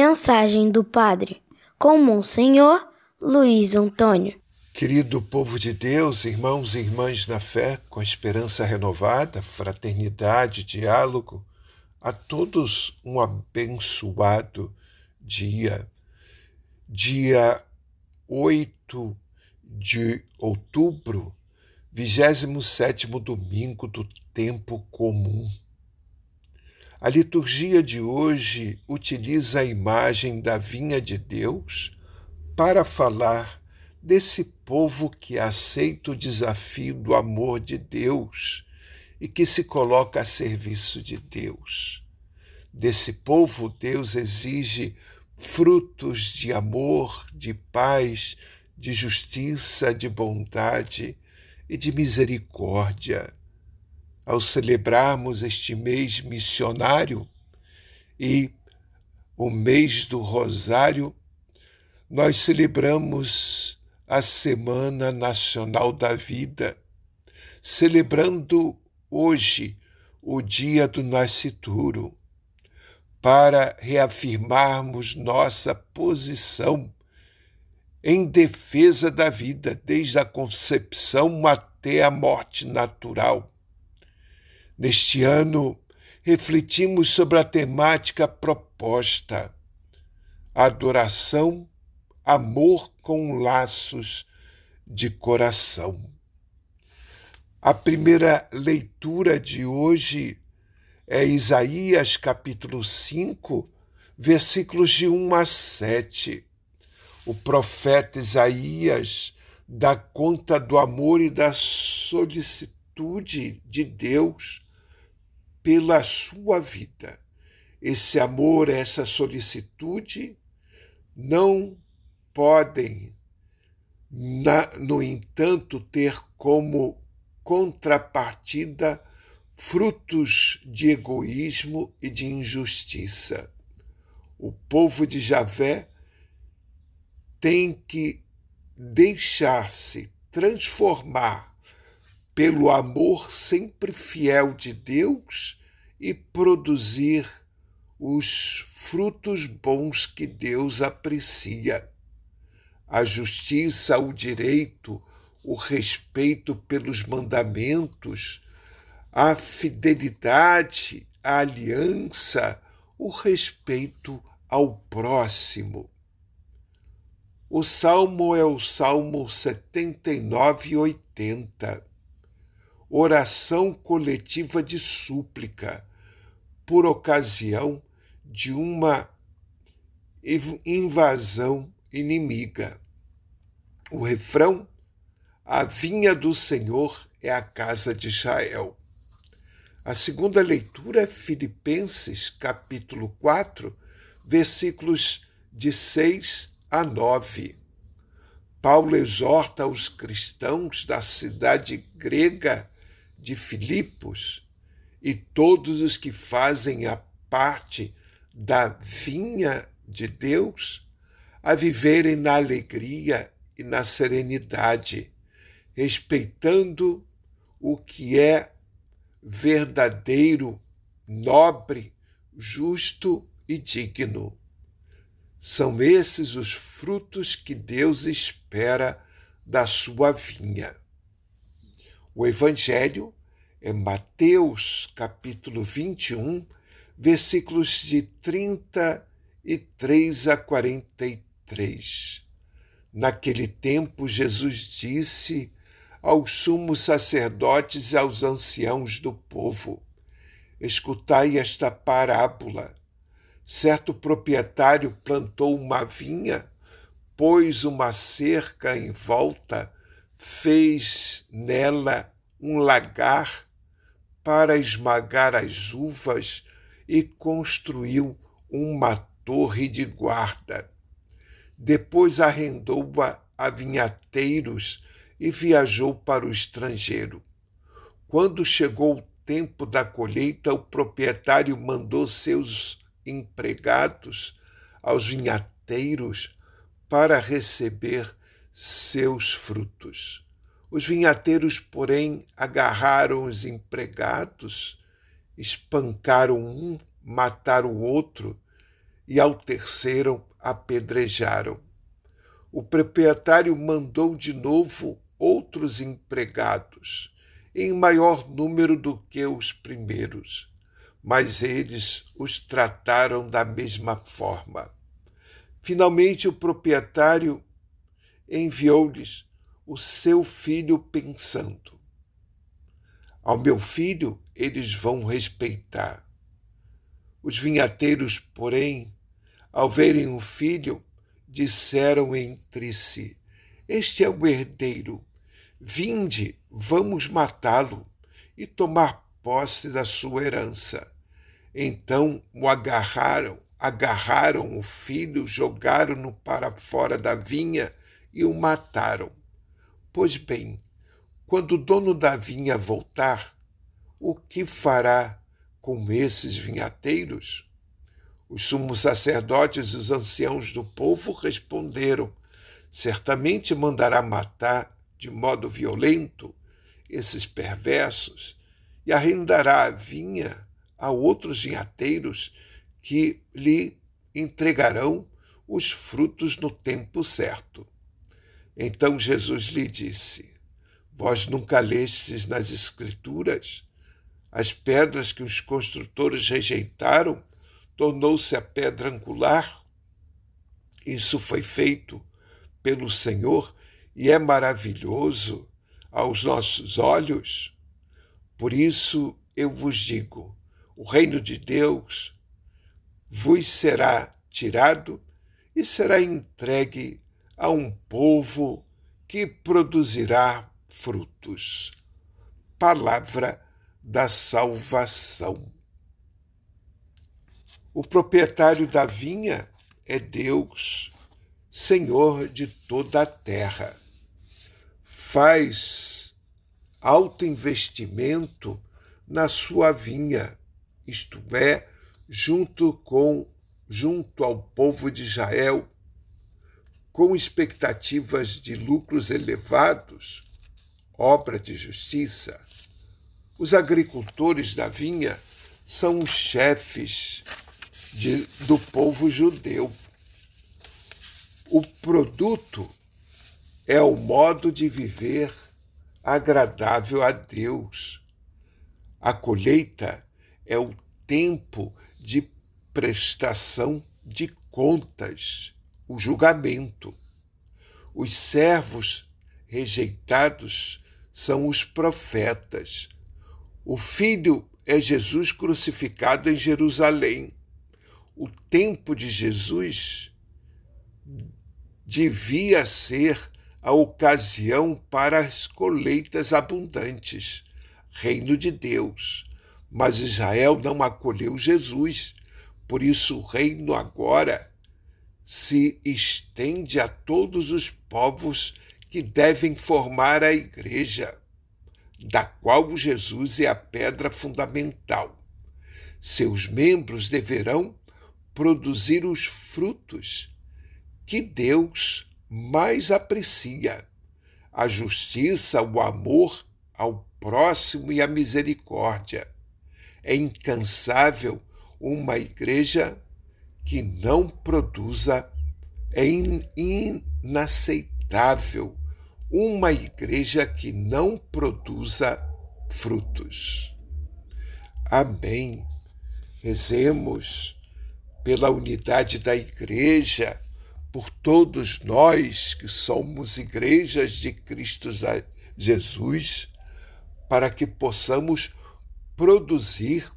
Mensagem do Padre, com Monsenhor Luiz Antônio. Querido povo de Deus, irmãos e irmãs na fé, com esperança renovada, fraternidade, diálogo, a todos um abençoado dia. Dia 8 de outubro, 27 domingo do tempo comum. A liturgia de hoje utiliza a imagem da vinha de Deus para falar desse povo que aceita o desafio do amor de Deus e que se coloca a serviço de Deus. Desse povo, Deus exige frutos de amor, de paz, de justiça, de bondade e de misericórdia ao celebrarmos este mês missionário e o mês do Rosário, nós celebramos a Semana Nacional da Vida, celebrando hoje o dia do nascituro, para reafirmarmos nossa posição em defesa da vida, desde a concepção até a morte natural Neste ano, refletimos sobre a temática proposta: adoração, amor com laços de coração. A primeira leitura de hoje é Isaías capítulo 5, versículos de 1 a 7. O profeta Isaías dá conta do amor e da solicitude de Deus pela sua vida. Esse amor, essa solicitude não podem, na, no entanto, ter como contrapartida frutos de egoísmo e de injustiça. O povo de Javé tem que deixar-se transformar pelo amor sempre fiel de Deus e produzir os frutos bons que Deus aprecia. A justiça, o direito, o respeito pelos mandamentos, a fidelidade, a aliança, o respeito ao próximo. O salmo é o Salmo 79 e 80. Oração coletiva de súplica por ocasião de uma invasão inimiga. O refrão: A vinha do Senhor é a casa de Israel. A segunda leitura é Filipenses, capítulo 4, versículos de 6 a 9. Paulo exorta os cristãos da cidade grega de Filipos e todos os que fazem a parte da vinha de Deus a viverem na alegria e na serenidade, respeitando o que é verdadeiro, nobre, justo e digno. São esses os frutos que Deus espera da sua vinha. O Evangelho é Mateus capítulo 21, versículos de 33 a 43. Naquele tempo, Jesus disse aos sumos sacerdotes e aos anciãos do povo: Escutai esta parábola. Certo proprietário plantou uma vinha, pôs uma cerca em volta, fez nela um lagar para esmagar as uvas e construiu uma torre de guarda. Depois arrendou-a a vinhateiros e viajou para o estrangeiro. Quando chegou o tempo da colheita, o proprietário mandou seus empregados aos vinhateiros para receber seus frutos. Os vinhateiros, porém, agarraram os empregados, espancaram um, mataram o outro e ao terceiro apedrejaram. O proprietário mandou de novo outros empregados, em maior número do que os primeiros, mas eles os trataram da mesma forma. Finalmente, o proprietário enviou-lhes o seu filho, pensando: Ao meu filho eles vão respeitar. Os vinhateiros, porém, ao verem o filho, disseram entre si: Este é o herdeiro. Vinde, vamos matá-lo e tomar posse da sua herança. Então o agarraram, agarraram o filho, jogaram-no para fora da vinha e o mataram. Pois bem, quando o dono da vinha voltar, o que fará com esses vinhateiros? Os sumos sacerdotes e os anciãos do povo responderam: certamente mandará matar de modo violento esses perversos e arrendará a vinha a outros vinhateiros que lhe entregarão os frutos no tempo certo. Então Jesus lhe disse: Vós nunca lestes nas Escrituras as pedras que os construtores rejeitaram tornou-se a pedra angular. Isso foi feito pelo Senhor e é maravilhoso aos nossos olhos. Por isso eu vos digo: o reino de Deus vos será tirado e será entregue a um povo que produzirá frutos. Palavra da salvação. O proprietário da vinha é Deus, Senhor de toda a terra. Faz alto investimento na sua vinha, isto é, junto com junto ao povo de Israel, com expectativas de lucros elevados, obra de justiça. Os agricultores da vinha são os chefes de, do povo judeu. O produto é o modo de viver agradável a Deus. A colheita é o tempo de prestação de contas, o julgamento. Os servos rejeitados são os profetas. O filho é Jesus crucificado em Jerusalém o tempo de Jesus devia ser a ocasião para as colheitas abundantes, reino de Deus. Mas Israel não acolheu Jesus, por isso o reino agora se estende a todos os povos que devem formar a igreja, da qual Jesus é a pedra fundamental. Seus membros deverão produzir os frutos que Deus mais aprecia: a justiça, o amor ao próximo e a misericórdia. É incansável uma igreja que não produza, é inaceitável uma igreja que não produza frutos. Amém. Rezemos pela unidade da Igreja, por todos nós que somos igrejas de Cristo Jesus, para que possamos produzir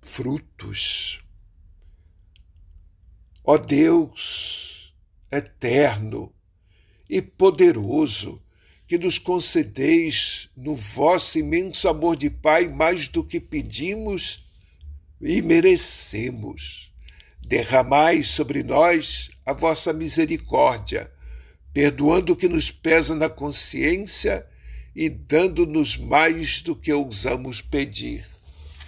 frutos. Ó Deus eterno e poderoso, que nos concedeis no vosso imenso amor de Pai mais do que pedimos e merecemos Derramai sobre nós a vossa misericórdia, perdoando o que nos pesa na consciência e dando-nos mais do que ousamos pedir.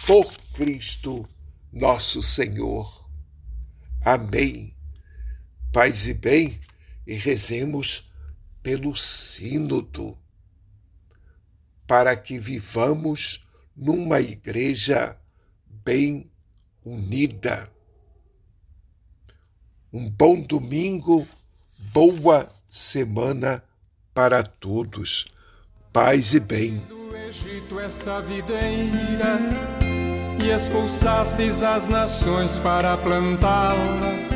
Por Cristo nosso Senhor. Amém. Paz e bem, e rezemos pelo Sínodo, para que vivamos numa igreja bem unida Um bom domingo, boa semana para todos. Paz e bem. E expulsastes as nações para plantá-la.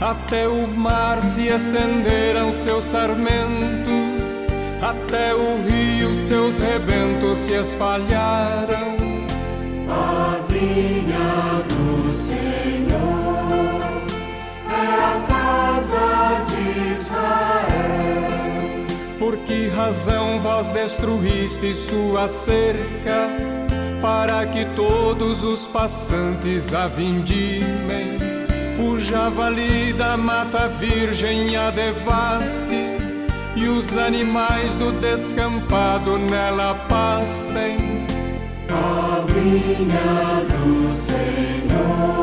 Até o mar se estenderam seus sarmentos, até o rio seus rebentos se espalharam. A vinha do Senhor é a casa de Israel. Por que razão vós destruíste sua cerca, para que todos os passantes a vindimem? O javali da mata virgem a devaste, e os animais do descampado nela pastem. A vinha do Senhor